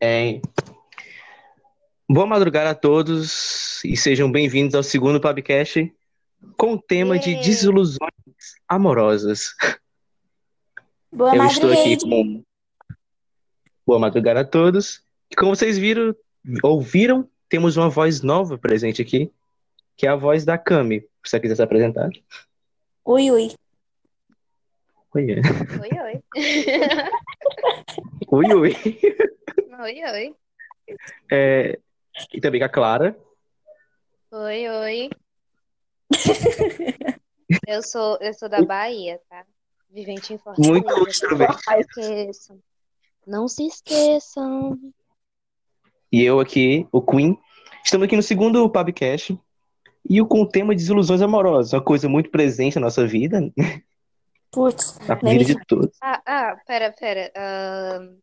É... Boa madrugada a todos e sejam bem-vindos ao segundo podcast com o tema de desilusões amorosas. Boa Eu estou aqui com Boa madrugada a todos. E como vocês viram, ouviram, temos uma voz nova presente aqui, que é a voz da Cami. Se você quiser se apresentar. Ui, ui. Oi, Oi, oi. oi. oi. Oi, oi. É, E também com a Clara. Oi, oi. Eu sou, eu sou da Bahia, tá? Vivente em Fortaleza. Muito bem. Não se esqueçam. Não se esqueçam. E eu aqui, o Queen. Estamos aqui no segundo podcast. E com o tema de desilusões amorosas, uma coisa muito presente na nossa vida, Putz, na vida de todos. Ah, ah, pera, pera. ahn,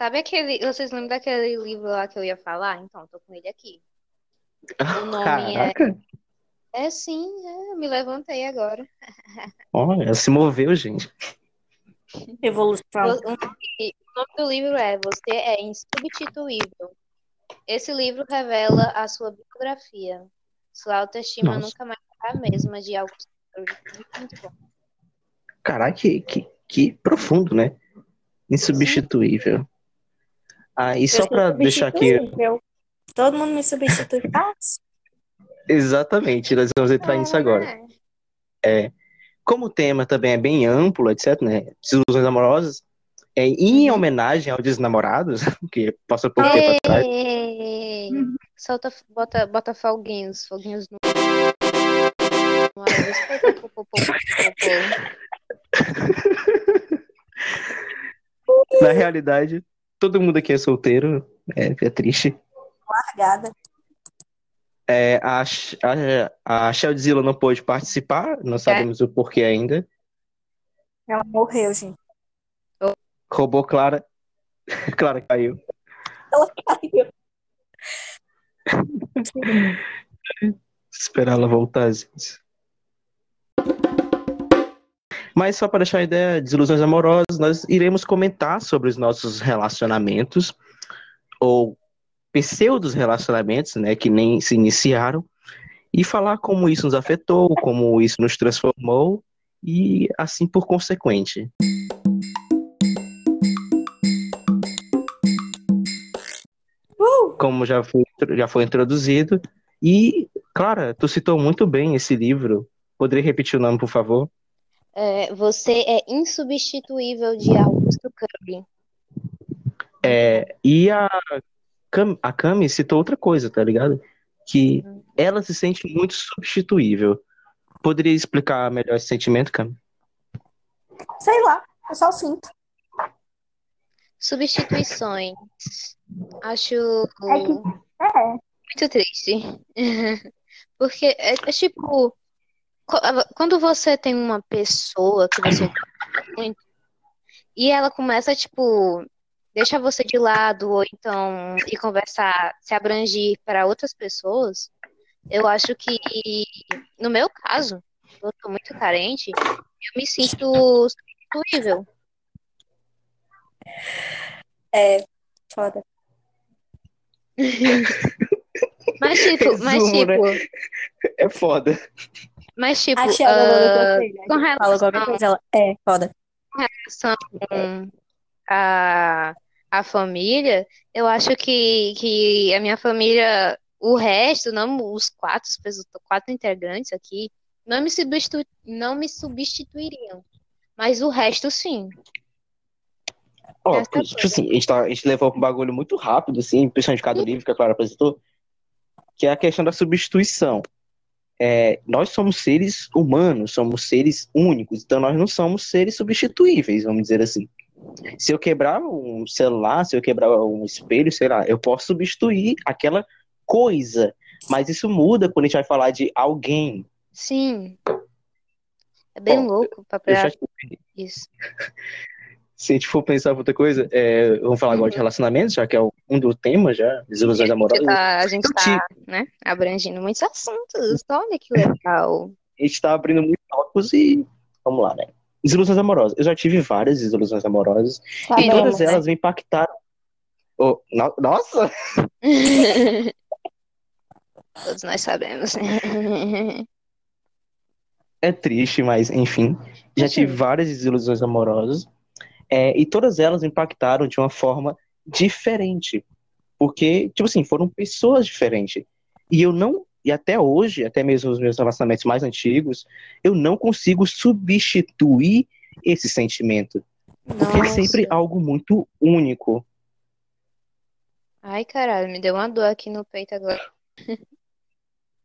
sabe aquele. Vocês lembram daquele livro lá que eu ia falar? Então, tô com ele aqui. O nome é. Caraca, É sim, é, eu me levantei agora. olha, ela se moveu, gente. Revolução. O nome, o nome do livro é Você é Insubstituível. Esse livro revela a sua biografia. Sua autoestima Nossa. nunca mais será a mesma de algo. Muito bom. Caraca, que, que, que profundo, né? Insubstituível. Ah, e só Eu sou deixar aqui. Todo mundo me substitui fácil. exatamente, nós vamos entrar nisso agora. É. Como o tema também é bem amplo, etc, né? Desilusões amorosas, é em homenagem aos desnamorados, que passou pouco tempo atrás. Ei, Solta, bota, bota foguinhos, foguinhos no. Na realidade, todo mundo aqui é solteiro, é, é triste. Largada. É, a, a, a Sheldzilla não pôde participar, não sabemos o porquê ainda. Ela morreu, gente. Roubou Clara. Clara caiu. Ela caiu. Esperar ela voltar, gente. Mas só para deixar a ideia, desilusões amorosas, nós iremos comentar sobre os nossos relacionamentos, ou pseudos relacionamentos, né, que nem se iniciaram, e falar como isso nos afetou, como isso nos transformou, e assim por consequente. Uh! Como já foi, já foi introduzido, e, Clara, tu citou muito bem esse livro. Poderia repetir o nome, por favor? É, você é insubstituível de Augusto Cury. É, e a, Cam, a Cami citou outra coisa, tá ligado? Que ela se sente muito substituível. Poderia explicar melhor esse sentimento, Cami? Sei lá, eu só sinto. Substituições. Acho É que- É, muito triste. Porque é, é tipo, quando você tem uma pessoa que você gosta muito e ela começa, tipo, deixa você de lado ou então ir conversar, se abrangir para outras pessoas, eu acho que, no meu caso, eu tô muito carente, eu me sinto substituível. é. Foda. Mas tipo, mas né? tipo, É foda. Mas tipo, A uh, com com relação coisa, ela. É, foda. relação à, à família, eu acho que, que a minha família, o resto, não os quatro, os quatro integrantes aqui, não me substitu, não me substituiriam. Mas o resto, sim. Ó, Essa tipo coisa. assim, a gente, tá, a gente levou um bagulho muito rápido, assim, principalmente de cada livro que a Clara apresentou, que é a questão da substituição. É, nós somos seres humanos, somos seres únicos, então nós não somos seres substituíveis, vamos dizer assim. Se eu quebrar um celular, se eu quebrar um espelho, sei lá, eu posso substituir aquela coisa, mas isso muda quando a gente vai falar de alguém. Sim. É bem Bom, louco Eu já isso. Se a gente for pensar outra coisa, é, vamos falar agora de relacionamentos, já que é um do tema já, desilusões amorosas. Tá- a gente Eu tá, né, abrangindo muitos assuntos. Olha que legal. A gente tá abrindo muitos tópicos e vamos lá, né? Desilusões amorosas. Eu já tive várias desilusões amorosas e Sabemos, todas né? elas me impactaram. Oh, no- nossa! Todos nós sabemos. É triste, mas enfim. Já tive várias desilusões amorosas. É, e todas elas impactaram de uma forma diferente. Porque, tipo assim, foram pessoas diferentes. E eu não. E até hoje, até mesmo os meus relacionamentos mais antigos, eu não consigo substituir esse sentimento. Porque é sempre Nossa. algo muito único. Ai, caralho, me deu uma dor aqui no peito agora.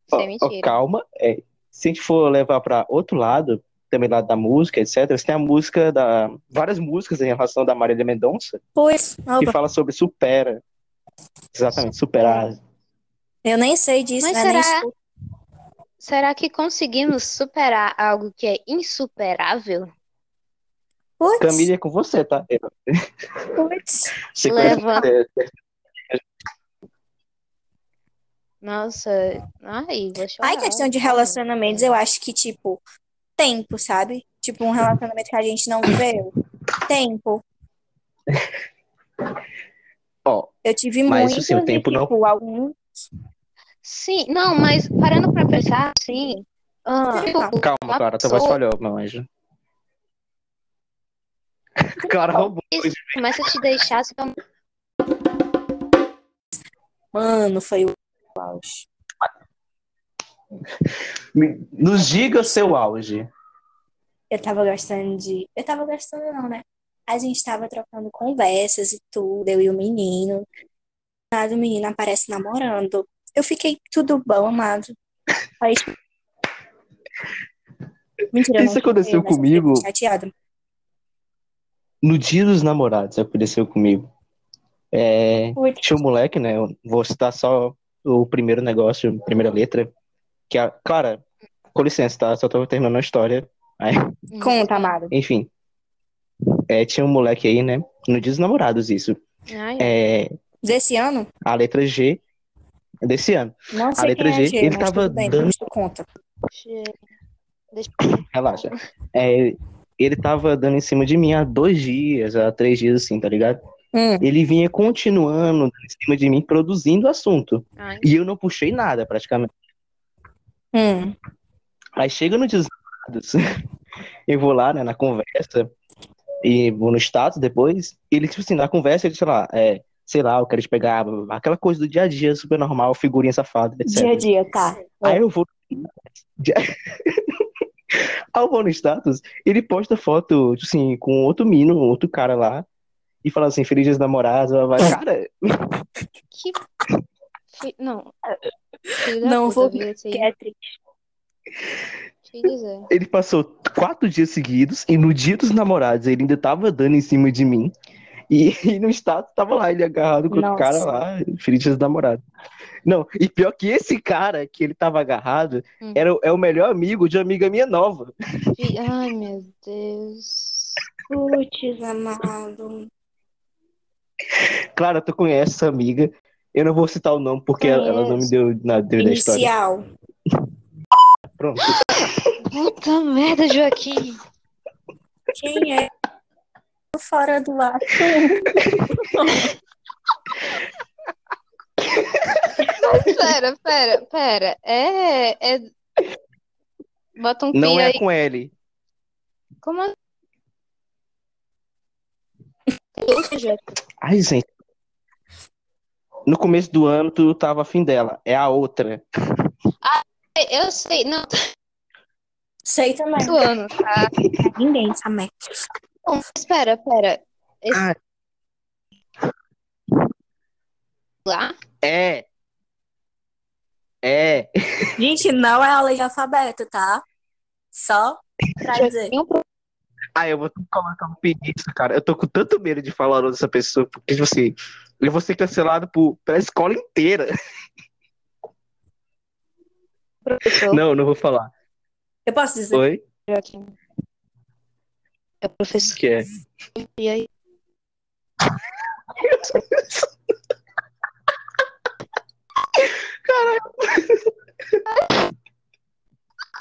Sem mentira. calma. é, se a gente for levar para outro lado, também lado da música, etc., você tem a música da. Várias músicas em relação da Marília Mendonça Pois, que fala sobre supera. Exatamente, superar. eu nem sei disso, Mas né? Será-. Será que conseguimos superar algo que é insuperável? Putz, Camille é com você, tá? Eu- putz. Você Leva. conhece- Nossa, ai, vou chorar. Ai, questão de relacionamentos, eu acho que, tipo, tempo, sabe? Tipo, um relacionamento que a gente não viveu. Tempo. Ó, Eu tive Mas, muitos o e, tempo não- tipo, algum... Sim, não, mas parando pra pensar, sim. Ah, tipo, calma, uma Clara, tua voz falhou, meu anjo. Clara roubou. começa a te deixar, toma- Mano, foi o auge. Nos diga seu auge. Eu tava gostando de. Eu tava gostando, não, né? A gente tava trocando conversas e tudo, eu e o menino. Nada, o menino aparece namorando. Eu fiquei tudo bom, amado. Aí... Mentira, eu Isso aconteceu fiquei, comigo. fiquei chateada. No dia dos namorados aconteceu comigo. É, tinha um moleque, né? Vou citar só o primeiro negócio, a primeira letra. Que a. Clara, com licença, tá? Só tô terminando a história. Aí, Conta, amado. enfim. É, tinha um moleque aí, né? No dia dos namorados, isso. Ai, É, Desse ano? a letra G desse ano. Não sei letra quem é G, G, ele tava bem, dando- conta. deixa- Relaxa. É, ele tava dando em cima de mim há dois dias, há três dias, assim, tá ligado? Hum, Ele vinha continuando dando em cima de mim, produzindo assunto. Ai, E eu não puxei nada, praticamente. Hum. Aí chega no dia dos namorados, eu vou lá, né, na conversa, e vou no status depois, ele, tipo assim, na conversa, ele, sei lá, é, sei lá, eu quero te pegar, blá, blá, blá, aquela coisa do dia a dia, super normal, figurinha safada, etc. Dia a dia, tá. Aí eu vou. Aí eu vou no status, ele posta foto, tipo assim, com outro mino, outro cara lá, e fala assim, feliz dia dos namorados, blá, blá, blá. cara, que... Não. Filho Não vou? Que é triste. Ele passou quatro dias seguidos, e no dia dos namorados ele ainda tava dando em cima de mim, e, e no status tava lá, ele agarrado com o cara lá, feliz dia dos namorados. Não, e pior que esse cara que ele tava agarrado, Hum. era, o- é o melhor amigo de uma amiga minha nova. Ai, meu Deus. Putz, amado. Clara, tu conhece essa amiga, eu não vou citar o nome porque ela, ela não me deu nada deu da história. Inicial. Pronto. Puta merda, Joaquim. Quem é? Fora do ar. Pera, pera, pera. É, é... Bota um Não é aí. com L. Como assim? Ai, gente. No começo do ano, tu tava afim dela. É a outra. Eu sei, não, Sei também. do ano, tá? Ninguém, Samé. Bom, espera, pera. Esse Ah. lá? É. É. Gente, não é aula de alfabeto, tá? Só pra dizer. Ah, eu vou colocar um pedido, cara. Eu tô com tanto medo de falar o nome dessa pessoa, porque, tipo assim, eu vou ser cancelado por, pela escola inteira. professor Não, não vou falar. Eu posso dizer? Oi? Joaquim. É o professor. Que é? E aí?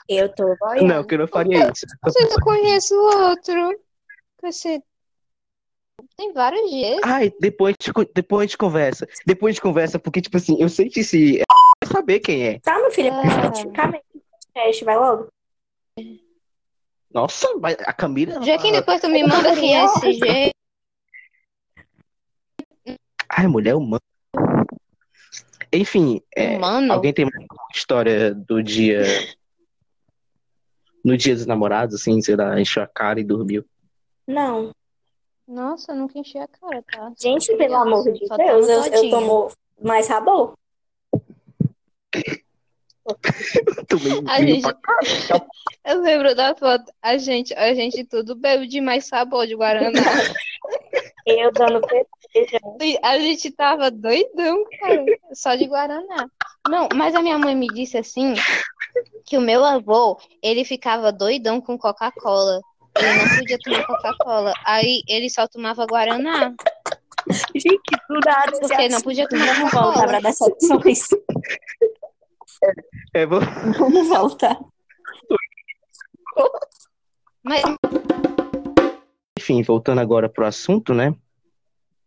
Eu tô boiando. Não, que eu não faria isso. Você não conhece o outro. Você... Tem vários dias. Ai, depois, a gente co- depois a gente conversa. Depois a gente conversa, porque, tipo assim, eu sei que se. É saber quem é. Calma, filha. Ah. Calma aí. Teste, vai logo. Nossa, mas a Camila. ela Joaquim, fala- depois tu me manda quem é esse jeito. Ai, mulher humana. Enfim, é, alguém tem uma história do dia. No dia dos namorados, assim, sei lá, encheu a cara e dormiu. Não. nossa, eu nunca enchi a cara, tá? Gente, pelo amor de Só Deus, eu, eu tomo mais sabor. A gente- pra. Eu lembro da foto. A gente, a gente tudo bebe de mais sabor de Guaraná. Eu dando a gente tava doidão, cara, só de Guaraná. Não, mas a minha mãe me disse assim que o meu avô, ele ficava doidão com Coca-Cola. Ele não podia tomar Coca-Cola. Aí ele só tomava Guaraná, Gente, do nada. porque não podia tomar Vamos voltar Coca-Cola. para opções. É, vou- Vamos voltar. Mas, Enfim, voltando agora pro assunto, né?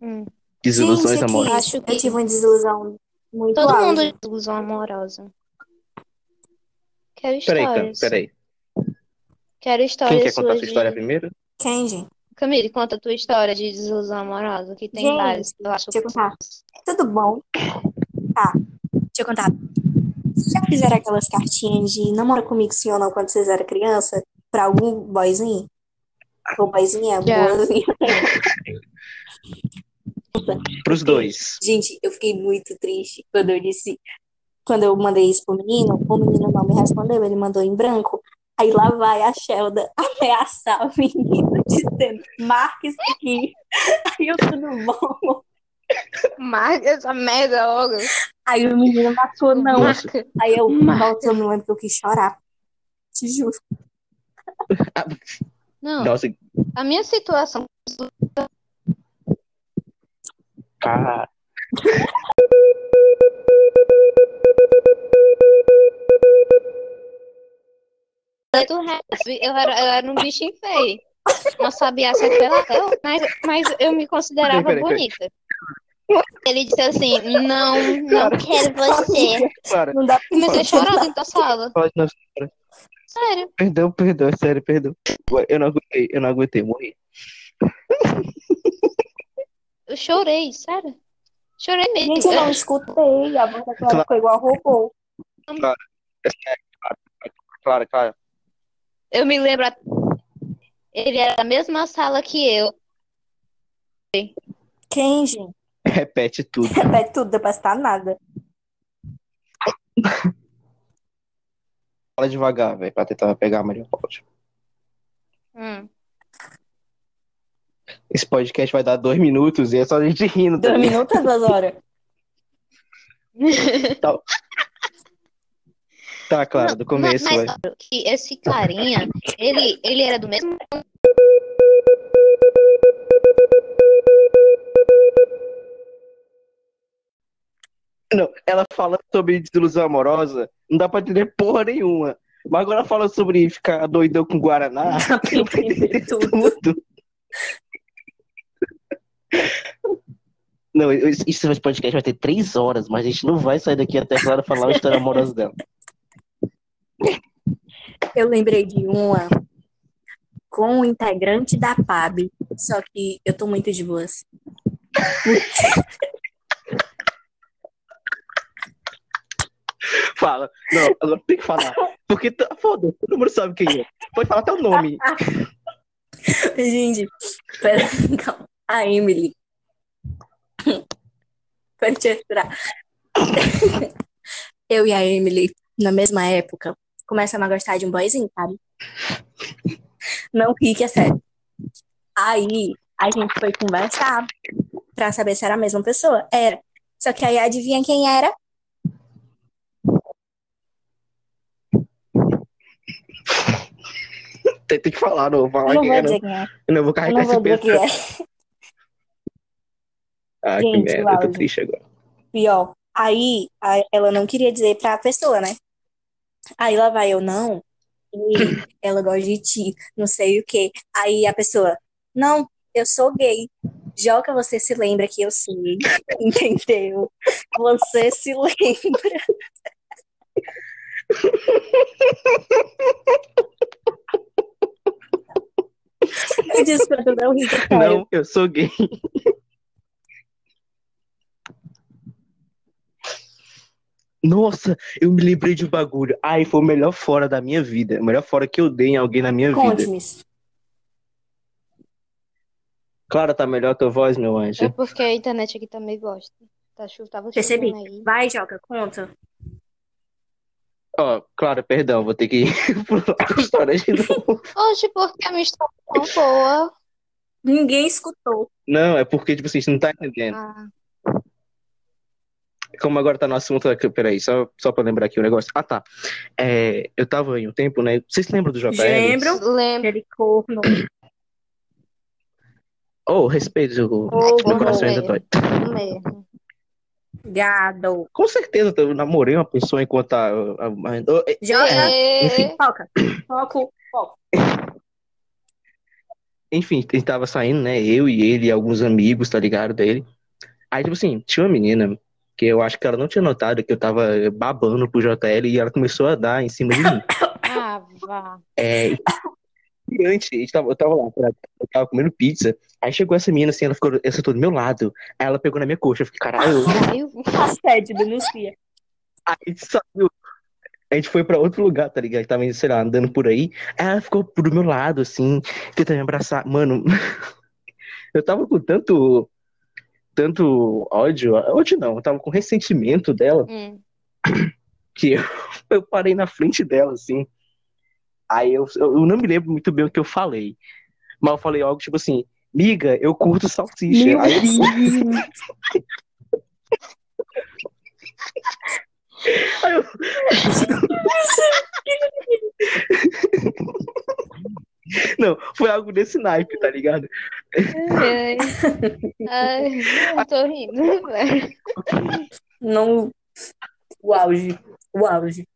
Hum, Desilusões Gente, aqui, amorosas. Acho que- Eu tive uma desilusão muito todo auge. mundo tem ilusão amorosa. Quero Peraí, Cam, histórias. peraí. Quero Quem histórias quer contar sua história de... primeiro? Quem, gente? Camille, conta a tua história de desilusão amorosa, que tem Gente, várias. Eu acho deixa eu contar. Tudo bom? Tá, deixa eu contar. Vocês já fizeram aquelas cartinhas de namora comigo sim ou não quando vocês eram criança? Pra algum boyzinho? Ou boyzinha? Já. boazinha? Pros dois. Gente, eu fiquei muito triste quando eu disse. Quando eu mandei isso pro menino, o menino não me respondeu, ele mandou em branco. Aí lá vai a Shelda ameaçar o menino, dizendo: marca isso aqui. Aí eu, tudo bom. Marca essa merda logo. Aí o menino marcou, não. Marca. Aí eu, eu me lembro que eu quis chorar. Te juro. Não, Nossa, a minha situação. Cara. eu era, eu era um bichinho feio. Não sabia ser pela mas, mas eu me considerava Peraí, peraí, peraí. bonita. Ele disse assim: Não, não quero você. Clara, Não dá pra Comecei a chorar dentro da sala. pode não. Sério. Perdão, perdão, sério, perdão. Eu não aguentei, eu não aguentei, morri. Eu chorei, sério. Chorei mesmo. Gente, eu não escutei. A voz da Clara ficou igual robô. Clara, Clara. Eu me lembro. Ele era da mesma sala que eu. Quem, gente? Repete tudo. Repete tudo, depois tá nada. Fala devagar, velho, pra tentar pegar a Maria Paula. Hum. Esse podcast vai dar dois minutos e é só a gente rindo. tá Dois ligado? minutos, duas horas. Tá, Clara, do começo, mas, vai. mas que esse carinha, ele, ele era do mesmo. Não, ela fala sobre desilusão amorosa, não dá pra entender porra nenhuma. Mas agora fala sobre ficar doidão com Guaraná, Dá pra entender tudo. tudo. Não, esse esse podcast vai ter três horas, mas a gente não vai sair daqui até a Clara falar a história amorosa dela. Eu lembrei de uma com o integrante da PAB, só que eu tô muito de boas. Fala. Não, agora tem que falar. Porque, tá- foda, todo mundo sabe quem é. Pode falar até o nome. Gente, pera, calma. A Emily. Deixa eu e a Emily, na mesma época, começamos a gostar de um boyzinho, sabe? Não ri que é sério. Aí, a gente foi conversar pra saber se era a mesma pessoa. Era. Só que aí, adivinha quem era? Tem, que falar, não vou falar Eu não quem vou não. dizer quem é. Eu não vou Eu carregar não esse peso. Ah, que Gente, merda, eu tô triste agora. Pior. Aí, a- ela não queria dizer pra pessoa, né? Aí lá vai eu, não. E ela gosta de ti, não sei o quê. Aí a pessoa, não, eu sou gay. Joca, você se lembra que eu sei, entendeu? Você se lembra. Desculpa, não ri, sério. Não, eu sou gay. Nossa, eu me lembrei de um bagulho. Ai, foi o melhor fora da minha vida. O melhor fora que eu dei em alguém na minha vida. Conte-me. Clara, tá melhor a tua voz, meu anjo? É porque a internet aqui também gosta. Tá, chu- tava Percebi. aí. Vai, Joca, conta. Ó, Clara, perdão, vou ter que pular a história de novo. Hoje, porque a minha história é tão boa. Ninguém escutou. Não, é porque, tipo assim, você não tá entendendo. Ah, Como agora tá no assunto aqui, peraí, só, só pra lembrar aqui o negócio. Ah, tá. É, eu tava em um tempo, né? Vocês lembram do JL? Lembro. lembro. Corno. Oh, respeito, o- Oh, meu coração ainda dói. Gado. Com certeza, eu namorei uma pessoa enquanto a, a- a- é. É, Foca. Foco. Foco. Enfim, ele tava saindo, né? Eu e ele e alguns amigos, tá ligado? Dele. Aí, tipo assim, tinha uma menina que eu acho que ela não tinha notado que eu tava babando pro JL e ela começou a dar em cima de mim. ah, vá. É, e antes, gente tava, eu tava lá, eu tava comendo pizza. Aí chegou essa menina assim, ela ficou, ela sentou do meu lado. Aí ela pegou na minha coxa. Eu fiquei, caralho. Assédio, denuncia. Aí a gente saiu. A gente foi pra outro lugar, tá ligado? Tava, sei lá, andando por aí. Aí ela ficou do meu lado, assim, tentando me abraçar. Mano, eu tava com tanto. Tanto ódio. Ódio não, eu tava com ressentimento dela Hum. que eu, eu parei na frente dela, assim. Aí eu, eu não me lembro muito bem o que eu falei. Mas eu falei algo tipo assim, miga, eu curto salsicha. Meu Aí eu- Aí eu- Não, foi algo desse naipe, tá ligado? Ai, ai, eu tô rindo, velho. Não. O auge. O auge.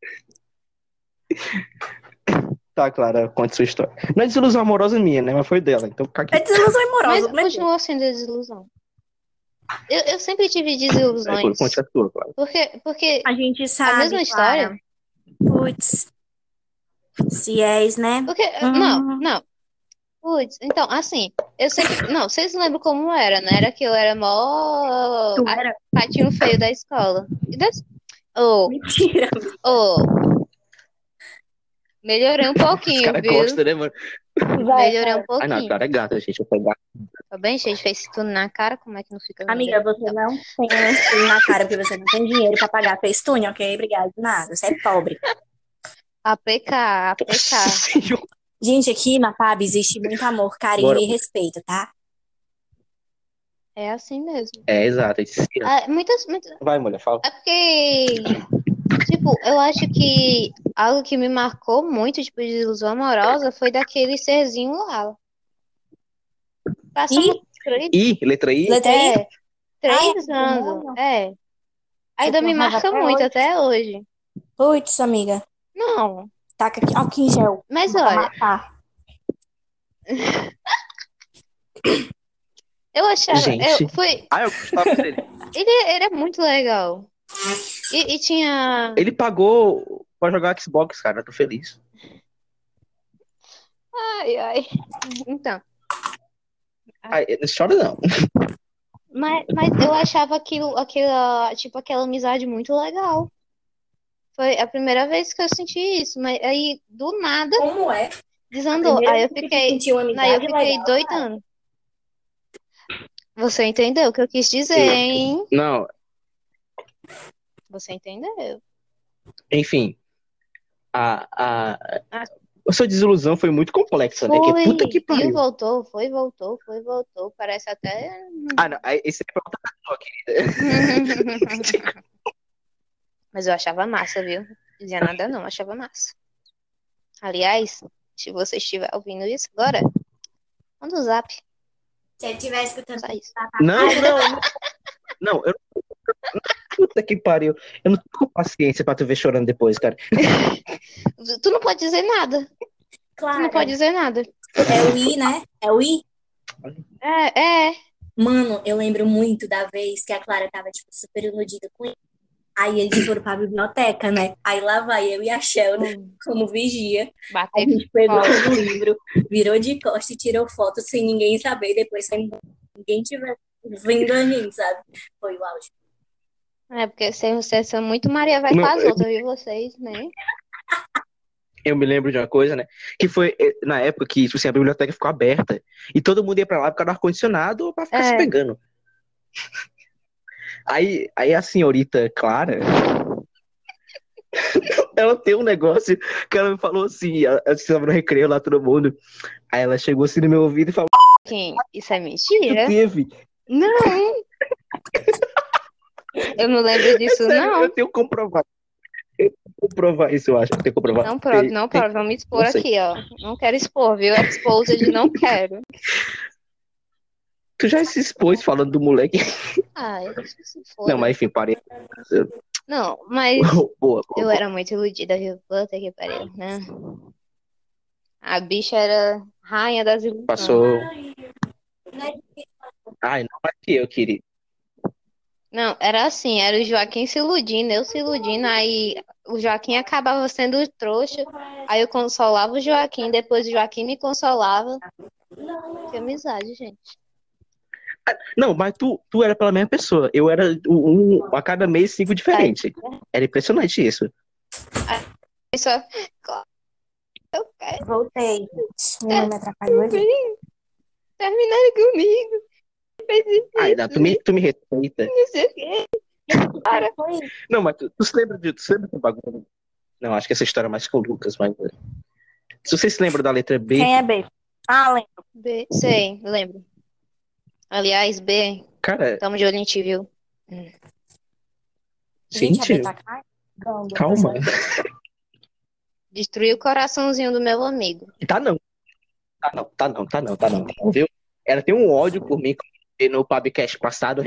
Tá, Clara, conta sua história. Não é desilusão amorosa minha, né? Mas foi dela, então fica aqui. É desilusão amorosa. Mas como é que é? continua sendo desilusão. Eu, eu sempre tive desilusões. Conte a sua, Clara. Porque, porque A gente sabe. mesma história? Clara. Putz. Se és, né? Porque, Uhum. não, não. Putz, então, assim, eu sempre. Não, vocês lembram como era, né? Era que eu era mó Tu era. patinho feio da escola. E das... Oh, Mentira. oh. Melhorei um Os pouquinho, viu? gostam, né, mano? Vai, Melhorei um Ai, não, a pouquinho. Clara é gata, gente. Eu sou gata. Tá bem, gente? Fez tudo na cara, como é que não fica Amiga, você não tem um espinho na cara porque você não tem dinheiro pra pagar festune, ok? Obrigada. Nada, você é pobre. APK, APK. Gente, aqui na PAB existe muito amor, carinho Bora. e respeito, tá? É assim mesmo. É, exato. Ah, muitas, muitas, Vai, mulher, fala. É porque, tipo, eu acho que algo que me marcou muito, tipo, de ilusão amorosa foi daquele serzinho lá. Passamos três, I, letra I. Letra I? é, três Ah, anos, é. Ainda me marca até muito hoje? até hoje. Putz, amiga. Não, Taca aqui, álcool em gel. mas Pra olha, matar. eu achava, Gente. eu, foi, Ah, eu gostava dele. ele, ele é muito legal. E, e tinha, Ele pagou pra jogar Xbox, cara. Eu tô feliz. ai, ai, então. Ai, não chora, não. Mas, mas eu achava aquilo, aquela, tipo, aquela amizade muito legal. Foi a primeira vez que eu senti isso, mas aí do nada Como é? desandou. Aí eu fiquei, aí eu fiquei legal, doidando. Você entendeu o que eu quis dizer, hein? Não, Você entendeu? enfim. A, a, a sua desilusão foi muito complexa, né? Que Foi, puta que e pariu. voltou, foi, voltou, foi, voltou. Parece até. Ah, não. Esse é outra pessoa, querida. Mas eu achava massa, viu? Dizia nada não, achava massa. Aliás, se você estiver ouvindo isso agora, manda um zap, Se ele estiver escutando só isso. Não, não, não. Não, eu Puta que pariu. Eu não tô com paciência pra tu ver chorando depois, cara. Tu não pode dizer nada. Tu Claro. não pode dizer nada. É o I, né? É o I? É, é. Mano, eu lembro muito da vez que a Clara tava, tipo, super iludida com ele. Aí eles foram pra biblioteca, né? Aí lá vai eu e a Sheldon como vigia. A Bater gente pegou o livro, virou de costas e tirou foto sem ninguém saber. Depois, sem ninguém tiver vendo a gente, sabe? Foi o auge. É, porque vocês, vocês são muito Maria vai com as eu- outras, viu? Vocês, né? Eu me lembro de uma coisa, né? Que foi eh, na época que tipo assim, a biblioteca ficou aberta e todo mundo ia pra lá por causa do ar-condicionado pra ficar É. se pegando. Aí, aí a senhorita Clara, ela tem um negócio que ela me falou assim, ela estava no recreio lá, todo mundo. Aí ela chegou assim no meu ouvido e falou, Quem? Isso é tu mentira? teve? Não! Eu não lembro disso, Sério, não. Eu tenho que comprovar. Eu tenho que comprovar isso, eu acho. Eu tenho que comprovar. Não prove, Tem- não prove. Vamos expor não sei. aqui, ó. Não quero expor, viu? Exposed, não quero. Tu já se expôs falando do moleque. Ai, se for. Não, mas enfim, parei. Não, mas Boa, boa, eu boa. era muito iludida, viu? Puta que pariu, né? A bicha era rainha das ilusões. Passou. Ai, não mais que eu, querido. Não, era assim, era o Joaquim se iludindo, eu se iludindo, aí o Joaquim acabava sendo o trouxa, aí eu consolava o Joaquim, depois o Joaquim me consolava. Que amizade, gente. Não, mas tu, tu era pela mesma pessoa. Eu era um, um- a cada mês cinco diferentes. Era impressionante isso. Isso, eu quero Voltei. Minha mãe me atrapalhou ali. terminar comigo. Ai, não, tu me, tu me respeita. não sei o quê. Foi. Não, mas tu, tu se lembra de. Tu se lembra do bagulho? Não, acho que essa história é mais com o Lucas, mas. Se você se lembra da letra B, Quem é B? Ah, lembro. B, sei, lembro. Aliás, B, cara, tamo de olho em ti, viu? Gente, gente, tá cagando. calma. Destruiu o coraçãozinho do meu amigo. Tá não. Tá não, tá não, tá não, tá não. Viu? Ela tem um ódio por mim que no podcast passado,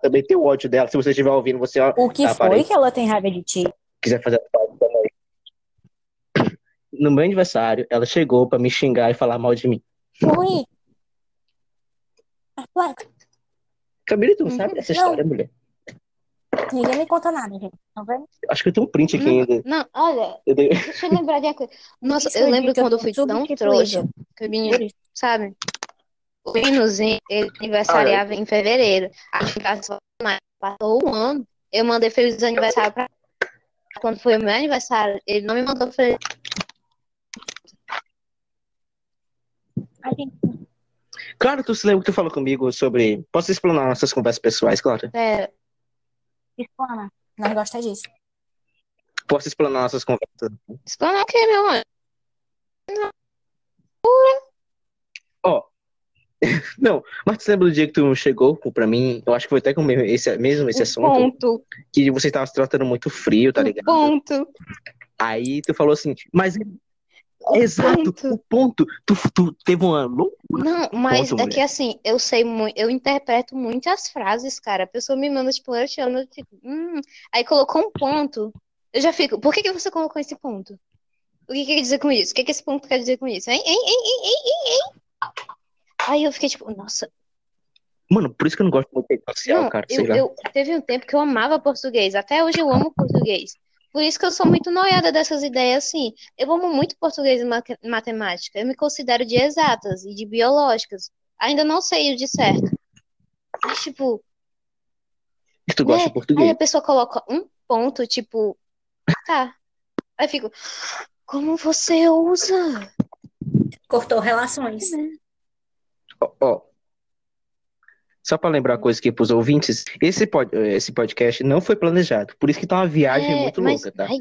também tem um ódio dela. Se você estiver ouvindo, você O que Tá, foi parei. que ela tem raiva de ti? quiser fazer a parte também. No meu aniversário, ela chegou pra me xingar e falar mal de mim. Foi. Camila, tu não sabe dessa Não. história, mulher? Ninguém me conta nada, gente. Tá vendo? Acho que eu tenho um print aqui ainda. Não, olha, Eu dei- deixa eu lembrar de uma coisa. Nossa, eu lembro quando eu fui tão trouxa. Que o menino, sabe? O meninozinho, ele aniversariava em fevereiro. A gente passou, passou um ano. Eu mandei feliz aniversário pra quando foi o meu aniversário, ele não me mandou feliz. A gente Claro, tu se lembra que tu falou comigo sobre. Posso explanar nossas conversas pessoais, claro? Pera, explana. Nós gostamos disso. Posso explanar nossas conversas. explanar o que, meu anjo? Ó. Não, mas tu lembra do dia que tu chegou pra mim? Eu acho que foi até com esse, mesmo esse assunto. ponto, Que você tava se tratando muito frio, tá ligado? ponto, Aí tu falou assim, mas. Um Exato, ponto. o ponto. Tu, tu teve uma loucura. Não, mas ponto, é que mulher. assim, eu sei muito, eu interpreto muitas frases, cara. A pessoa me manda, tipo, eu te amo, eu fico, hum. Aí colocou um ponto. Eu já fico, por que que você colocou esse ponto? O que que quer dizer com isso? O que que esse ponto quer dizer com isso? Hein, hein, hein, hein, hein, hein? Aí eu fiquei tipo, nossa, Mano, por isso que eu não gosto muito de social, não, cara. Sei eu, lá. eu teve um tempo que eu amava português. Até hoje eu amo português. Por isso que eu sou muito noiada dessas ideias assim. Eu amo muito português e ma- matemática. Eu me considero de exatas e de biológicas. Ainda não sei o de certo. Mas, tipo, Que tu gosta né? de Aí português. a pessoa coloca um ponto, tipo, tá. Aí fico, como você usa? Cortou relações. Ó, ó. Só pra lembrar uma coisa aqui pros ouvintes, esse, pod, esse podcast não foi planejado. Por isso que tá uma viagem É, muito mas, louca, tá? ai,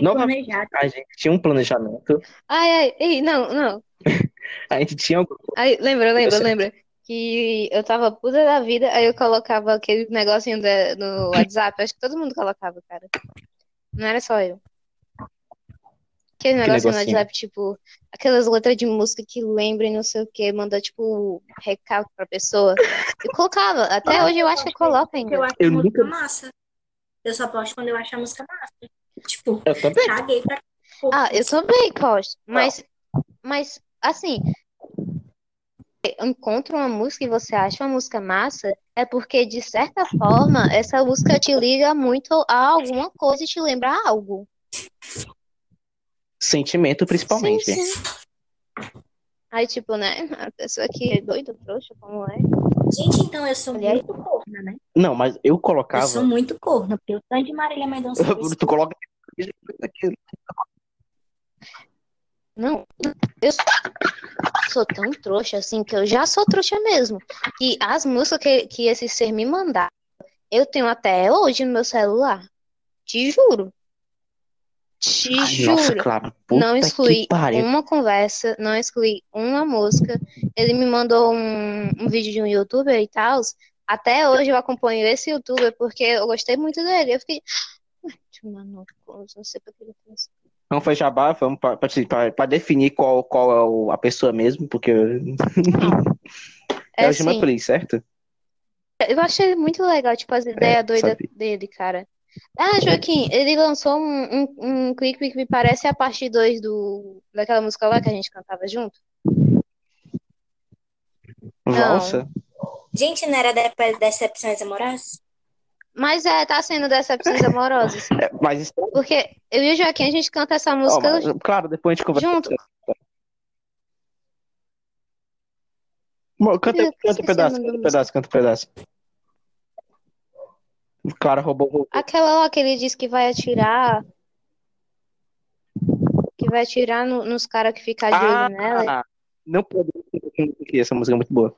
Nova- planejado. A gente tinha um planejamento, ai, ai, ei, não, não. a gente tinha algum- Aí, lembra, lembra, lembra que eu tava puta da vida, aí eu colocava aquele negocinho da- no WhatsApp, acho que todo mundo colocava, cara. Não era só eu. Aquele negocinho no? WhatsApp, tipo, aquelas letras de música que lembrem, não sei o que, manda, tipo, recalque pra pessoa. Eu colocava, até hoje eu acho que coloca Porque ainda. eu acho Eu nunca- massa. Eu só posto quando eu acho a música massa. Tipo, Eu também. caguei pra. Ah, eu também posto, mas, mas, assim, encontra uma música e você acha uma música massa, é porque, de certa forma, essa música te liga muito a alguma coisa e te lembra algo. Sentimento, principalmente. Sim, sim. Aí, tipo, né? A pessoa que é doida, trouxa, como é. Gente, então eu sou Aliás- muito corna, né? Não, mas eu colocava. Eu sou muito corna, porque o tanto de Marília Mendonça. tu coloca. Não, eu sou tão trouxa assim que eu já sou trouxa mesmo. Que as músicas que, que esse ser me mandar, eu tenho até hoje no meu celular. Te juro. Te Ai, juro. Nossa, claro. Puta não excluí uma conversa, não excluí uma música. Ele me mandou um, um vídeo de um youtuber e tal. Até hoje eu acompanho esse youtuber porque eu gostei muito dele. Eu fiquei. "Ai, tomar no cu, não sei pra que ele fez. Vamos fazer jabá, vamos para definir qual, qual é a pessoa mesmo, porque é, É o Gima assim, certo? eu achei muito legal, tipo, as ideias doidas sabia. dele, cara. Ah, Joaquim, ele lançou um, um, um clipe que me parece a parte 2 do, daquela música lá que a gente cantava junto. Não. Valsa? Gente, não era de- decepções amorosas? Mas é, tá sendo decepções amorosas. É, mas isso Porque eu e o Joaquim, a gente canta essa música mas, claro, depois a gente conversa. junto. Canta, canta um pedaço, canta um pedaço, canta um pedaço. Clara roubou, roubou. Aquela lá que ele disse que vai atirar. Que vai atirar no- nos caras que ficam de olho nela. Ah, não podemos cantar essa música é muito boa.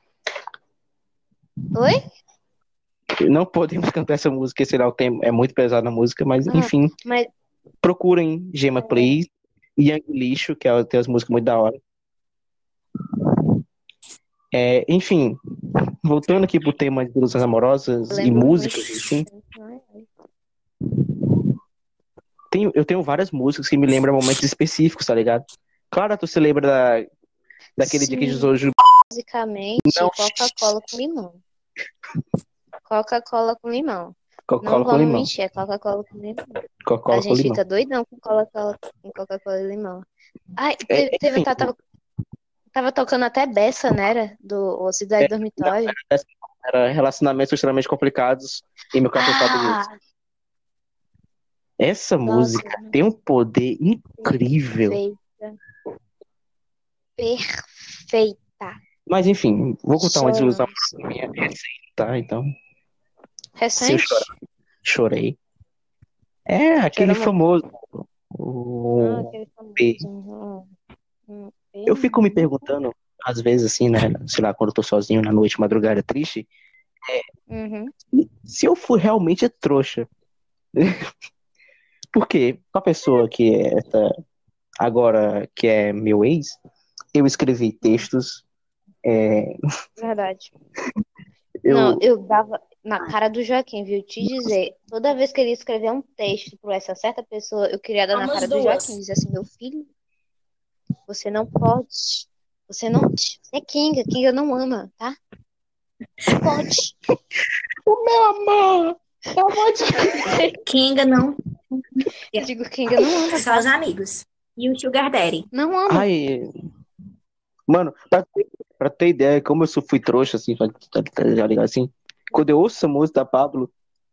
Oi? Não podemos cantar essa música, sei lá, o tempo é muito pesado na música, mas Ah. enfim, Mas procurem Gema Play, Young Lixo, que é, tem as músicas muito da hora. É, enfim, voltando aqui pro tema de ilusões amorosas e músicas, enfim, tenho, eu tenho várias músicas que me lembram momentos específicos, tá ligado? Claro, tu se lembra da, daquele dia que Sim. Jesus Basicamente, Não. Coca-Cola com limão. Coca-Cola com limão. Não Coca-Cola com limão. mentir, é Coca-Cola com limão. Coca-Cola A com gente limão. fica doidão com Coca-Cola com Coca-Cola e limão. Ai, É, teve, teve- enfim. tá- tava, tava tocando até Bessa, né? Era? Do Cidade É, Dormitório. Era relacionamentos extremamente complicados e meu cartão favorito. Ah, Essa nossa, música tem um poder incrível. perfeita. Perfeita. Mas enfim, vou contar uma desilusão Choramos. minha recente, tá? Então, Recente? chorar, chorei. É, aquele Chorou famoso. Ah, o- aquele famoso. P. Hum, hum, Eu fico me perguntando, às vezes, assim, né? Sei lá, quando eu tô sozinho na noite, madrugada triste, Uhum. se eu fui realmente trouxa. Porque com a pessoa que é essa, agora que é meu ex, eu escrevi textos, é, Verdade. eu, Não, eu dava na cara do Joaquim, viu? Te dizer, toda vez que ele escrevia um texto para essa certa pessoa, eu queria dar na cara do duas. Joaquim, dizer assim, meu filho, você não pode, você não, você é Kinga, Kinga não ama, tá? Não pode. o meu amor, eu vou te... Kinga não, Eu digo Kinga não ama, só os amigos. E o Sugar Daddy. não ama. Ai, mano, pra, ter- pra ter ideia, como eu sou, fui trouxa, assim, tá, tá, tá ligado, assim, quando eu ouço a música da Pablo,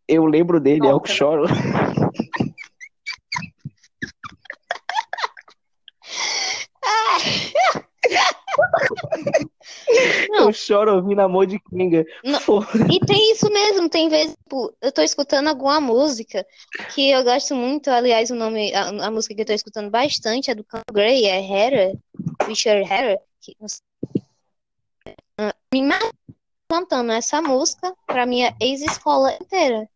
eu lembro dele, é o que choro. Não. Eu choro ouvindo Amor de Kinga. E tem isso mesmo, tem vezes, tipo, eu tô escutando alguma música que eu gosto muito, aliás, o nome, a, a música que eu tô escutando bastante é do Cam Gray, é Hera, Richard Hera, que. Ah, me imagino cantando essa música pra minha ex-escola inteira.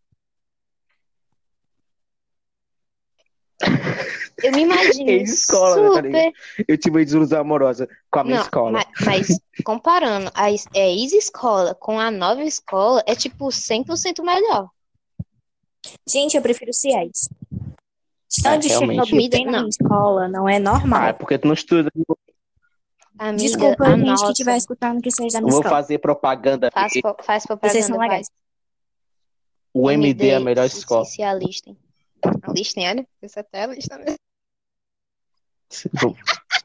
Eu me imagino Ex-escola, né, tá super? Eu tive uma desilusão amorosa com a minha Não, escola. ma- Mas, comparando a é, ex-escola com a nova escola, é tipo 100% melhor. Gente, eu prefiro Ciés. Só É, de. Chernobyl tem na escola, não é Ah, é normal. porque tu não estuda. Amiga, Desculpa, a gente, que nossa, estiver escutando que seja da minha Vou escola. fazer propaganda faz, pro- faz Vocês são propaganda, legais. faz. O MD é a melhor escola. Se, se alistem. Alistem, olha. Isso até alista mesmo.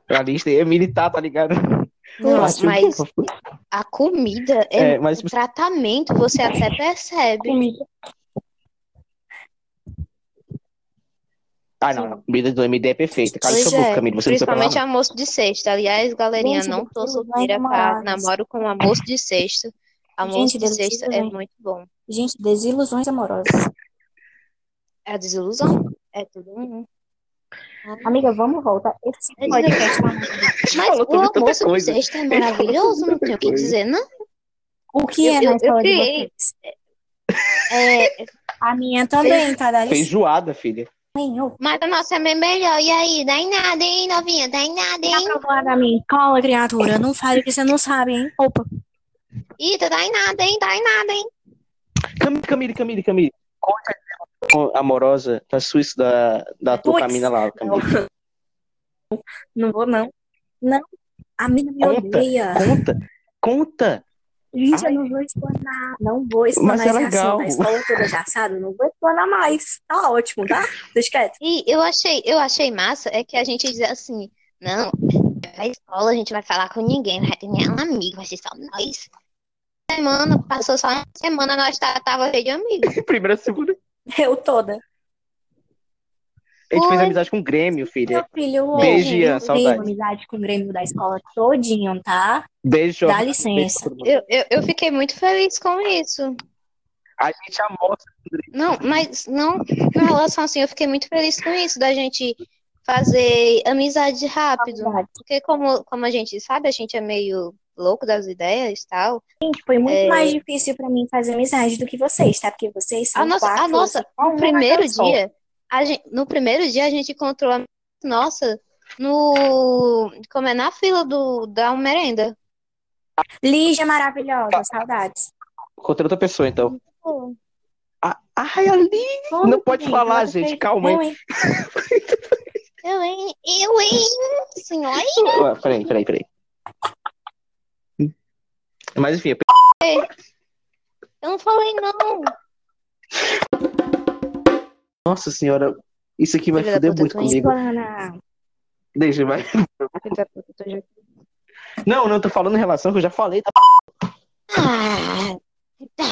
A lista é militar, tá ligado? Não, Partiu, mas a comida é, É, mas o tratamento, você até percebe. Comida. Ah, não, não. Comida do MD é perfeita. Cala Pois sua boca, é, Camila. Você não principalmente nada. almoço de sexta. Aliás, galerinha, Gente, não tô solteira, pra, amorosas. namoro com almoço de sexta. Almoço Gente, de sexta é muito bom. Gente, desilusões amorosas. É a desilusão? É tudo um. Amiga, vamos voltar. Esse É podcast tá Mas o almoço de coisa. sexta é maravilhoso, não tenho o que coisa. dizer, não. O que Eu- é na eu escola de vocês? É, A minha também, tá? Licença. Feijoada, filha. Mas a nossa é bem melhor. E aí, dá em nada, hein, novinha? Dá em nada, Tá hein? aprovado da minha escola, criatura. Não fale que você não sabe, hein? Opa. Ih, dá em nada, hein? Dá em nada, hein? Camille, Camille, Camille, Camille. Amorosa da Suíça da, da tua Puts. camina lá, Camille. Não vou, não. Não. A mina me Conta. odeia. Conta, conta. Gente, Ai. eu não vou explanar. Não vou explanar Mas é esse assunto. legal. A escola toda já sabe. Não vou explanar mais. Tá ótimo, tá? Deixa quieto. E eu achei, eu achei massa é que a gente diz assim, não, na escola a gente vai falar com ninguém, não vai ter nenhum amigo, vai ser só nós. Semana, passou só uma semana, nós tá, tava cheio de amigos. Primeira, segunda. Eu toda. A gente fez amizade com o Grêmio, filha. Meu filho, Beijo, eu Ian, tenho saudade. amizade com o Grêmio da escola todinho, tá? Beijo. Dá Beijo licença. mundo. Eu, eu, eu fiquei muito feliz com isso. A gente almoça. Não, mas não em relação assim, eu fiquei muito feliz com isso, da gente fazer amizade rápido. Porque como, como a gente sabe, a gente é meio louco das ideias e tal. Gente, foi muito É. mais difícil pra mim fazer amizade do que vocês, tá? Porque vocês são A nossa, quatro, a nossa, no primeiro dia, a gente, no primeiro dia a gente encontrou a nossa no, como é, na fila do, da merenda. Lígia maravilhosa, saudades. Contra outra pessoa, então. Pô, Ah, ai, ali. Não pode Gente, falar, gente. Calma aí. Eu, hein? Eu, hein? Senhora? Ah, Peraí, peraí, peraí. Mas enfim, Eu não falei não. nossa senhora, isso aqui vai foder muito comigo. Ana. Deixa, vai. Não, não, tô falando em relação que eu já falei. Tá? Ah, tá.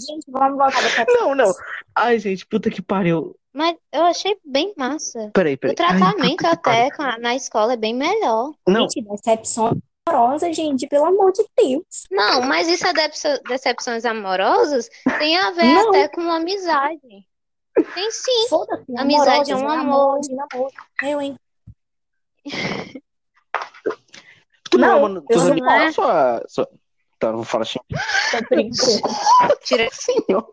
Gente, vamos voltar Não, não. Ai, gente, puta que pariu. Mas eu achei bem massa. Peraí, O peraí. Ai, tratamento pariu. até na escola é bem melhor. Não, Gente, decepção amorosa, gente, pelo amor de Deus. Não, mas isso é decepções amorosas tem a ver Não. até com amizade. Tem sim. Foda-se, Amizade é um amorosas, amor. namoro, namoro. Eu, hein? tu não, Não, mano. Tu eu não, não é. sua, sua. Tá, vou falar assim. Tô brincando. Tira, Senhor.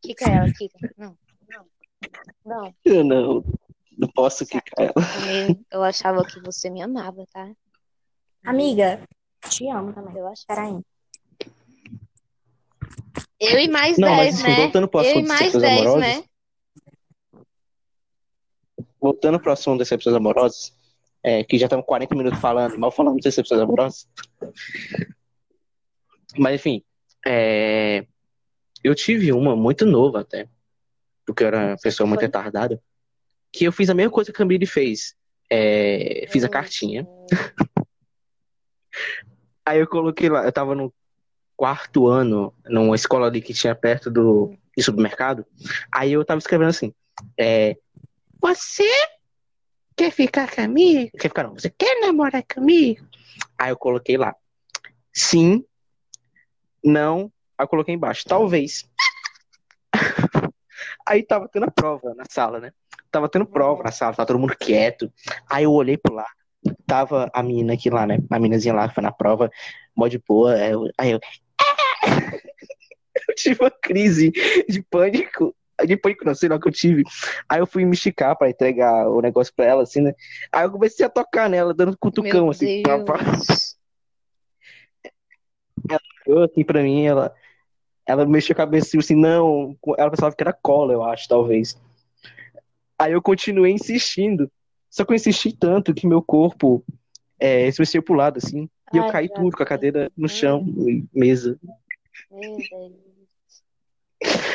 quica ela, quica. Não, não, não. Eu não. Não posso quicar ela. Eu achava que você me amava, tá? Amiga, te amo também. Eu acho. Peraí. Eu e mais Não, mas 10, assim, né? voltando pro Eu e assunto mais decepções 10, amorosas. né? Voltando pro assunto de decepções amorosas. É, que já estamos 40 minutos falando, mal falando de decepções amorosas. Mas enfim, é, eu tive uma muito nova até, porque eu era uma pessoa muito Foi? retardada, que eu fiz a mesma coisa que a Camille fez. É, fiz a cartinha. Aí eu coloquei lá, eu tava no quarto ano, numa escola ali que tinha perto do, do supermercado. Aí eu tava escrevendo assim: é, Você quer ficar comigo? Quer ficar não? Você quer namorar comigo? Aí eu coloquei lá: Sim, não. Aí eu coloquei embaixo: Talvez. Aí tava tendo a prova na sala, né? Tava tendo prova na sala, tava todo mundo quieto. Aí eu olhei pro lado, tava a menina aqui lá, né? A meninazinha lá que foi na prova, mó de boa. Aí eu, aí eu, eu tive uma crise de pânico. De pânico, não sei lá que eu tive. Aí eu fui me esticar pra entregar o negócio pra ela, assim, né? Aí eu comecei a tocar nela, dando cutucão, Meu assim. Deus. Eu, assim, pra mim, ela, ela mexeu a cabeça assim, não, ela pensava que era cola, eu acho, talvez. Aí eu continuei insistindo, só que eu insisti tanto que meu corpo é, se mexeu pro lado, assim, e eu Ai, caí tudo com a cadeira no chão, mesa.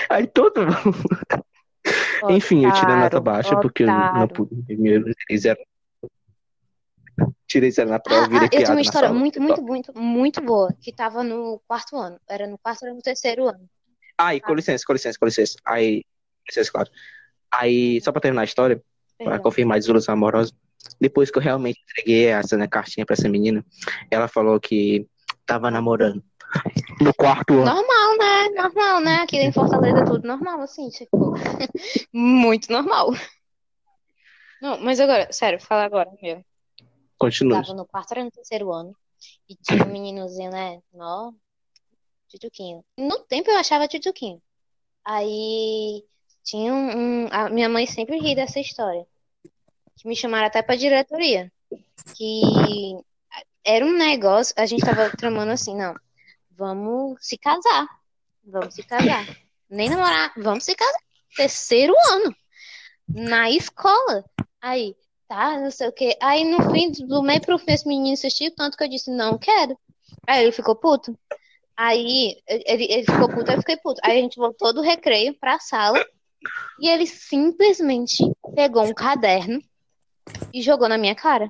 Aí todo Enfim, eu tirei a nota Otário, baixa, porque eu não otário. pude, meu, eles eram Tirei zero na prova, Ah, virei ah, eu tenho uma história sala. muito, muito, muito, muito boa, que tava no quarto ano. Era no quarto ou no terceiro ano. Ai, com licença, com licença, com licença. Aí, licença, claro. Aí, só pra terminar a história, pra Perdão. confirmar a desilusão amorosa, depois que eu realmente entreguei essa né, cartinha pra essa menina, ela falou que tava namorando. No quarto ano. Normal, né? Normal, né? Aqui em Fortaleza é tudo normal, assim, tipo. Muito normal. Não, mas agora, sério, fala agora, meu. Continua. Tava no quarto ano, no terceiro ano. E tinha um meninozinho, né? Nó, tchutchuquinho. No tempo eu achava tchutchuquinho. Aí tinha um, um- A minha mãe sempre ri dessa história. Que me chamaram até pra diretoria. Que era um negócio, a gente tava tramando assim, não. Vamos se casar. Vamos se casar. Nem namorar, vamos se casar. Terceiro ano. Na escola. Aí, tá, não sei o quê. Aí no fim, do meio pro fim, esse menino insistiu tanto que eu disse, não quero. Aí ele ficou puto. Aí ele, ele ficou puto, eu fiquei puto. Aí a gente voltou do recreio pra sala e ele simplesmente pegou um caderno e jogou na minha cara.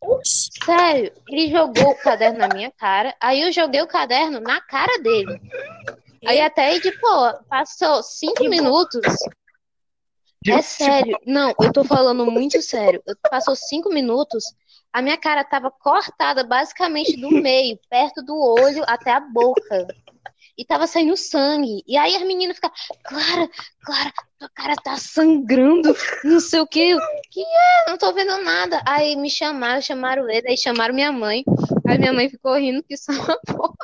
Oxi. Sério, ele jogou o caderno na minha cara, aí eu joguei o caderno na cara dele. Aí até aí, tipo, passou cinco minutos. É sério, não, eu tô falando muito sério. Eu- Passou cinco minutos, a minha cara tava cortada basicamente do meio, perto do olho até a boca. E tava saindo sangue. E aí as meninas ficavam, Clara, Clara, tua cara tá sangrando, não sei o quê. Eu, Que é? Não tô vendo nada. Aí me chamaram, chamaram ele, aí chamaram minha mãe. Aí minha mãe ficou rindo que só uma porra.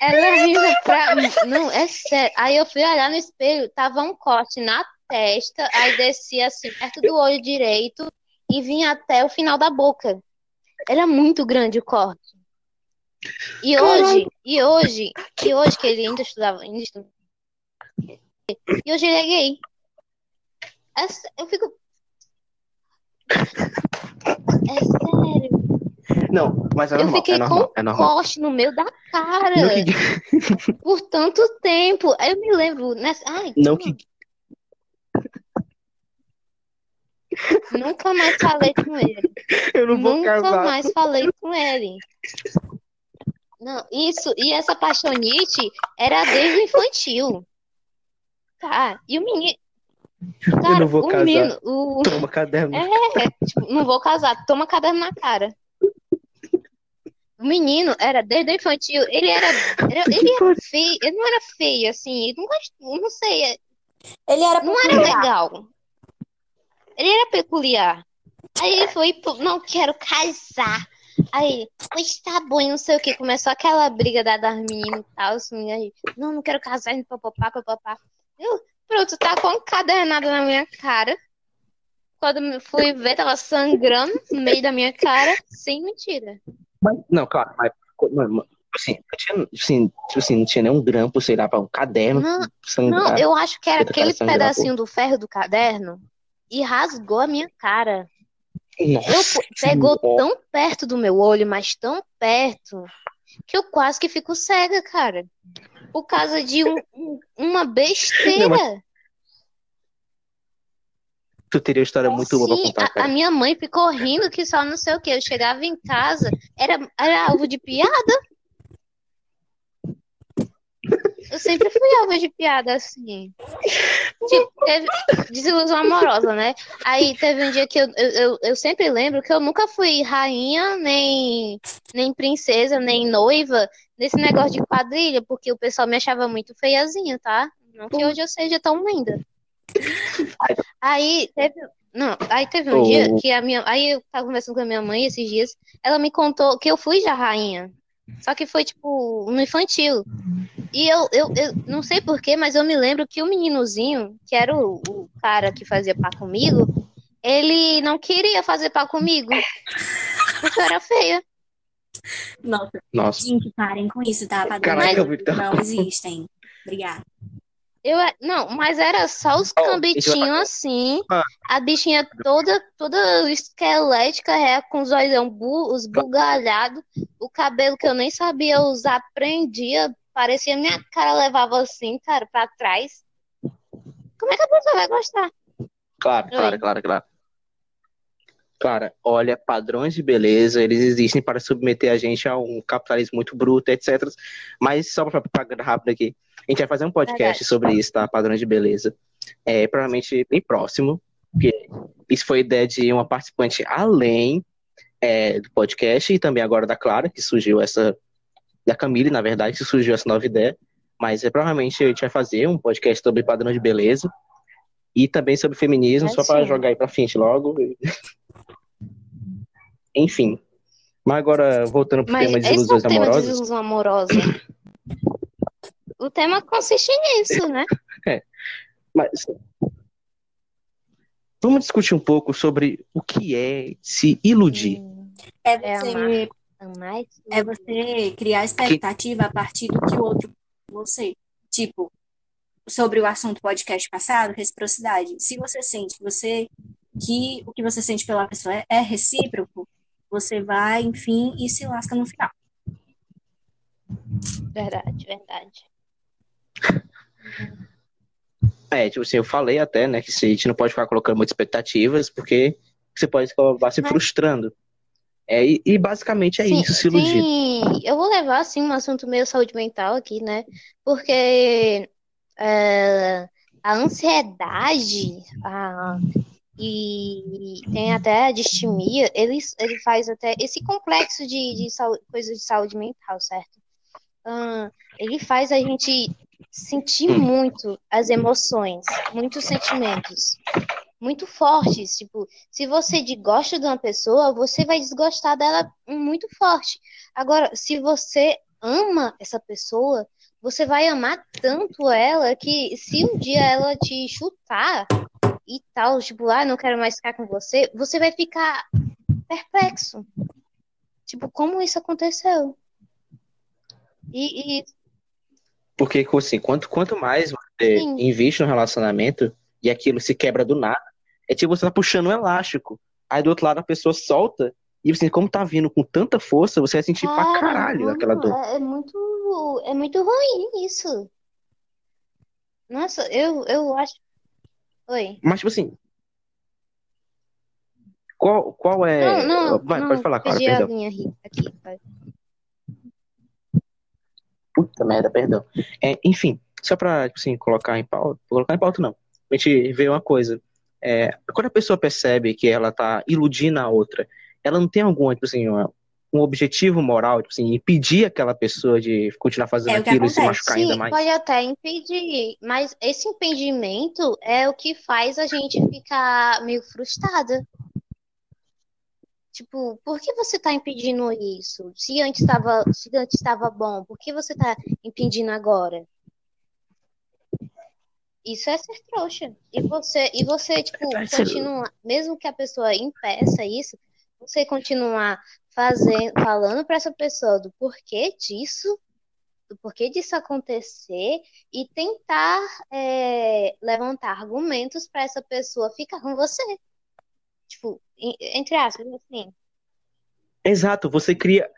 Ela rindo pra. Não, é sério. Aí eu fui olhar no espelho, tava um corte na testa, aí descia assim, perto do olho direito e vinha até o final da boca. Era muito grande o corte. E hoje, e hoje, e hoje que ele ainda estudava, ainda estu- e hoje ele é gay. Eu fico. É sério. Não, mas é Eu normal, fiquei é normal, com é normal. corte no meio da cara que, por tanto tempo. Eu me lembro nessa. Ai, não que, nunca mais falei com ele. eu não vou Nunca casar. mais falei com ele. Não, isso, e essa paixonite era desde o infantil. Tá, e o menino. Eu Cara, não vou o casar. menino, o, Toma caderno. É, tipo, não vou casar, toma caderno na cara. O menino era desde o infantil, ele era, era- ele era feio, ele não era feio, assim, ele não, não sei, Ele era não era legal. Ele era peculiar. Aí ele foi, não quero casar. Aí, pois tá bom, e não sei o que. Começou aquela briga da, das meninas e tal. Assim, aí, não, não quero casar, e papapá, papapá. Eu, pronto, tá com cadernada na minha cara. Quando fui ver, tava sangrando no meio da minha cara, sem mentira. Mas, não, claro, mas, mano, assim, não tinha, assim, tipo assim, não tinha nenhum grampo, sei lá, pra um caderno Não, Não, sangrar. eu acho que era cara, aquele pedacinho do ferro do caderno e rasgou a minha cara. Eu Nossa, pu- pegou senhora. tão perto do meu olho, mas tão perto, que eu quase que fico cega, cara. Por causa de um- um- uma besteira. Tu teria uma história muito boa pra Sim, contar, a, a cara. minha mãe ficou rindo que só não sei o que. Eu chegava em casa, era, era alvo de piada. Eu sempre fui alvo de piada, assim. Tipo, teve desilusão amorosa, né? Aí teve um dia que eu, eu, eu, sempre lembro que eu nunca fui rainha, nem, nem princesa, nem noiva nesse negócio de quadrilha, porque o pessoal me achava muito feiazinha, tá? Não que hoje eu seja tão linda. Aí teve, não, aí teve um Oh. dia que a minha, aí eu tava conversando com a minha mãe esses dias, ela me contou que eu fui já rainha. Só que foi tipo no infantil. E eu, eu, eu não sei porquê, mas eu me lembro que o meninozinho, que era o, o cara que fazia par comigo, ele não queria fazer par comigo. Porque eu era feia. Nossa, Nossa. gente, parem com isso, tá? Caraca, Padrões Vitor. não existem. Obrigada. Eu, é- não, mas era só os cambitinhos assim, Ah. a bichinha toda, toda esquelética, é, com os olhão bu, os bugalhados, o cabelo que eu nem sabia usar, prendia, parecia minha cara levava assim, cara, pra trás. Como é que a pessoa vai gostar? Claro, claro, claro, claro. Clara, olha, padrões de beleza, eles existem para submeter a gente a um capitalismo muito bruto, etc. Mas só para propaganda rápida aqui, a gente vai fazer um podcast Verdade. sobre isso, tá? Padrões de beleza. É, provavelmente bem próximo, porque isso foi ideia de uma participante além é, do podcast e também agora da Clara, que surgiu essa. Da Camille, na verdade, que surgiu essa nova ideia. Mas é, provavelmente a gente vai fazer um podcast sobre padrões de beleza e também sobre feminismo, É só para jogar aí pra frente logo. Enfim. Mas agora, voltando pro Mas tema de é o ilusões tema de amorosas. desilusão amorosa. O tema consiste nisso, né? Mas vamos discutir um pouco sobre o que é se iludir. É É você, é é você criar expectativa a partir do que o outro você. Tipo, sobre o assunto podcast passado, reciprocidade. Se você sente que você que o que você sente pela pessoa é, é recíproco, você vai, enfim, e se lasca no final. Verdade, verdade. É, tipo assim, eu falei até, né, que a gente não pode ficar colocando muitas expectativas, porque você pode acabar se frustrando. É, e, e basicamente é Sim, isso, se iludir. sim, eu vou levar assim um assunto meio saúde mental aqui, né? Porque é, a ansiedade a, e tem até a distimia, ele, ele faz até esse complexo de, de saúde, coisa de saúde mental, certo? Ele faz a gente sentir muito as emoções, muitos sentimentos, muito fortes. Tipo, se você gosta de uma pessoa, você vai desgostar dela muito forte. Agora, se você ama essa pessoa, você vai amar tanto ela que se um dia ela te chutar e tal, tipo, ah, não quero mais ficar com você, você vai ficar perplexo. Tipo, como isso aconteceu? E, e Porque, assim, quanto, quanto mais você Sim. investe no relacionamento e aquilo se quebra do nada, é tipo você tá puxando um elástico. Aí do outro lado a pessoa solta, e assim, como tá vindo com tanta força, você vai sentir pra Cara, caralho aquela dor. é, é muito, é muito ruim isso. Nossa, eu, eu acho. Oi. Mas, tipo assim. Qual, qual é. Não, não, Vai, não, pode falar, Clara, perdão. linha ri- aqui. vai. Puta merda, perdão. É, enfim, só pra, tipo assim, colocar em pauta. Colocar em pauta, não. A gente vê uma coisa. É, quando a pessoa percebe que ela tá iludindo a outra, ela não tem algum, tipo assim, uma- um objetivo moral, tipo assim, impedir aquela pessoa de continuar fazendo É aquilo e se machucar ainda mais. pode até impedir, mas esse impedimento é o que faz a gente ficar meio frustrada. Tipo, por que você tá impedindo isso? Se antes estava, se antes estava bom, por que você tá impedindo agora? Isso é ser trouxa. E você, e você, tipo, É continua, mesmo que a pessoa impeça isso, você continuar fazendo, falando para essa pessoa do porquê disso, do porquê disso acontecer e tentar é, levantar argumentos para essa pessoa ficar com você. Tipo, entre aspas, assim. Exato, você cria.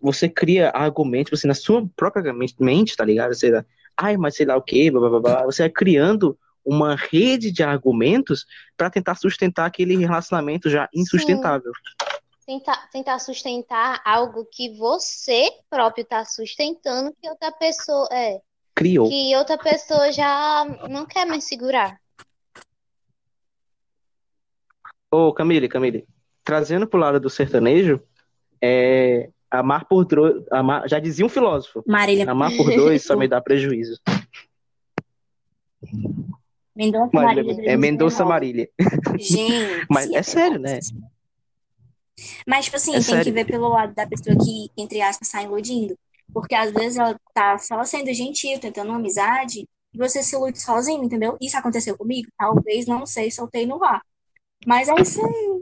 Você cria argumentos assim, na sua própria mente, tá ligado? Sei lá, ai, mas sei lá o quê, blá, blá, blá. Você vai criando uma rede de argumentos pra tentar sustentar aquele relacionamento já insustentável. Tentar, tentar sustentar algo que você próprio está sustentando, que outra pessoa é, Criou. que outra pessoa já não quer mais segurar. Ô, Camille, Camille, trazendo pro lado do sertanejo, é, amar por dois, amar, já dizia um filósofo, Marília amar por dois só me dá prejuízo. Mendonça Marília, Marília é Mendonça 2019. Marília. Gente, Mas é sério, né? Mas, tipo assim, É tem sério. que ver pelo lado da pessoa que, entre aspas, está iludindo. Porque às vezes ela tá só sendo gentil, tentando uma amizade, e você se ilude sozinho, entendeu? Isso aconteceu comigo? Talvez, não sei, soltei no ar. Mas é isso aí.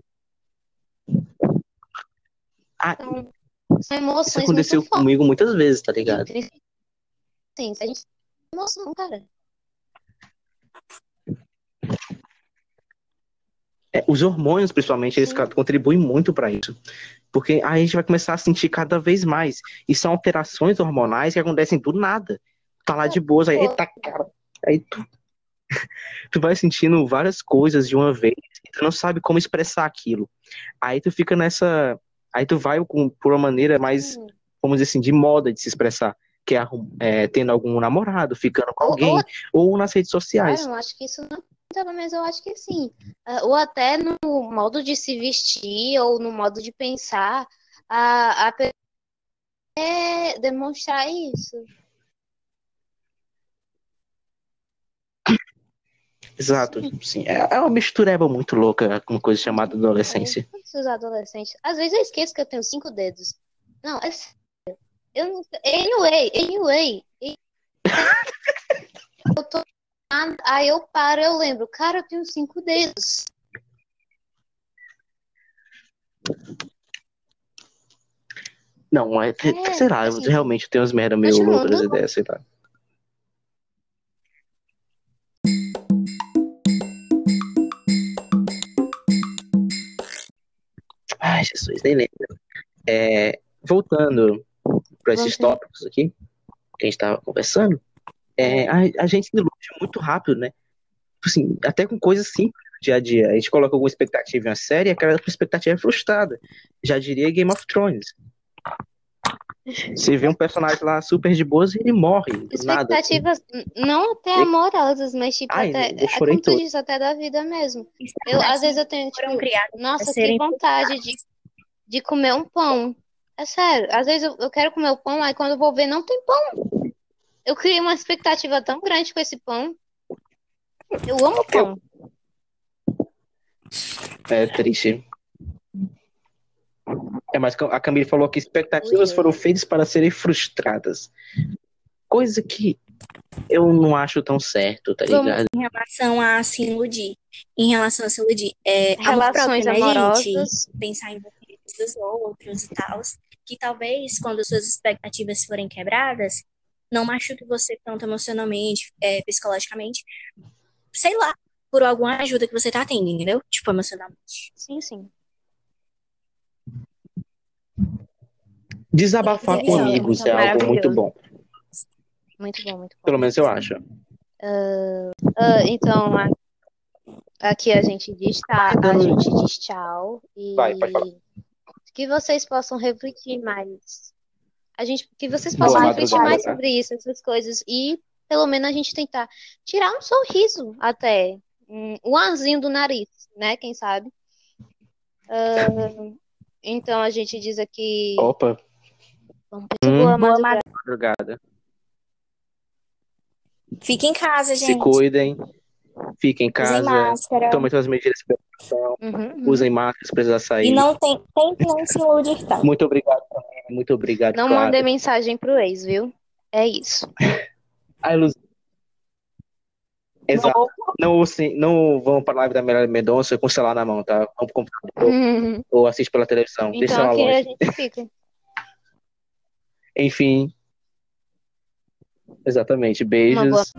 Ah, Então, são isso emoções aconteceu muito fortes. comigo muitas vezes, tá ligado? Sim, a gente tem emoção, cara. É, os hormônios, principalmente, eles contribuem muito para isso. Porque a gente vai começar a sentir cada vez mais. E são alterações hormonais que acontecem do nada. Tá lá de boas, aí, eita, cara. Aí tu. tu vai sentindo várias coisas de uma vez e tu não sabe como expressar aquilo. Aí tu fica nessa. Aí tu vai com, por uma maneira mais, vamos dizer assim, de moda de se expressar. Que é, é, tendo algum namorado, ficando com alguém, ou- ou nas redes Ah, sociais. eu acho que isso não pelo menos eu acho que sim. Ah, Ou até no modo de se vestir ou no modo de pensar, a, a pessoa quer demonstrar isso. Exato, sim. É, é uma mistureba muito louca com coisa chamada adolescência. Os adolescentes. Às vezes eu esqueço que eu tenho cinco dedos. Não, é sério. Eu não. Anyway, anyway. Eu tô. Aí eu paro, eu lembro. Cara, eu tenho cinco dedos. Não, é, É, sei lá, eu assim, realmente tenho umas merda meio loucas ideias, sei lá. Ai, Jesus, nem lembro. É, voltando para esses tópicos aqui que a gente estava conversando, é, a, a gente se ilude muito rápido, né? Tipo Assim, até com coisas simples do dia a dia. A gente coloca alguma expectativa em uma série e aquela expectativa é frustrada. Já diria Game of Thrones. Você vê um personagem lá super de boas e ele morre. Nada. assim. Expectativas, n- não até amorosas, mas tipo, Ai, até, eu é como disse, até da vida mesmo. Eu, às vezes eu tenho, tipo, nossa, que vontade de, de comer um pão. É sério, às vezes eu, eu quero comer o pão, aí quando eu vou ver, não tem pão. Eu criei uma expectativa tão grande com esse pão. Eu amo pão. É triste. É, mas a Camille falou que expectativas Ui. foram feitas para serem frustradas. Coisa que eu não acho tão certo, tá Vamos ligado? em relação a se iludir. Em relação a se iludir. É, amor Relações próprio, né, gente? amorosas. Pensar em você dos outros e tal. Que talvez, quando suas expectativas forem quebradas, não machuque você tanto emocionalmente, é, psicologicamente. Sei lá, por alguma ajuda que você tá tendo, entendeu? Tipo, emocionalmente. Sim, sim. Desabafar É, com é amigos é algo muito bom. Muito bom, muito bom. Pelo menos eu acho. Ah, então, a- aqui a gente diz tá, a gente diz tchau e Vai, pode falar. que vocês possam refletir mais. A gente, que vocês Boa possam refletir madrugada, mais tá? sobre isso, essas coisas e pelo menos a gente tentar tirar um sorriso até, um, um arzinho do nariz, né? Quem sabe? Ah, então a gente diz aqui, Opa, boa Hum. madrugada. madrugada. Fique em casa, Se gente. cuidem, fiquem em Usem casa, máscara. tomem suas medidas de precaução, Uhum, uhum. usem máscara se precisar E sair. não tem, tente não se iludir tanto. Muito obrigado também, muito obrigado, Não Clara. mandem mensagem pro ex, viu? É isso. A ilusão. Exato. Não, sim, não vão para a live da Melhor Mendonça com o celular na mão, tá? Vão pro computador Uhum. ou assiste pela televisão. Deixa Então lá aqui a longe. gente fica. Enfim. Exatamente. Uma boa Beijos.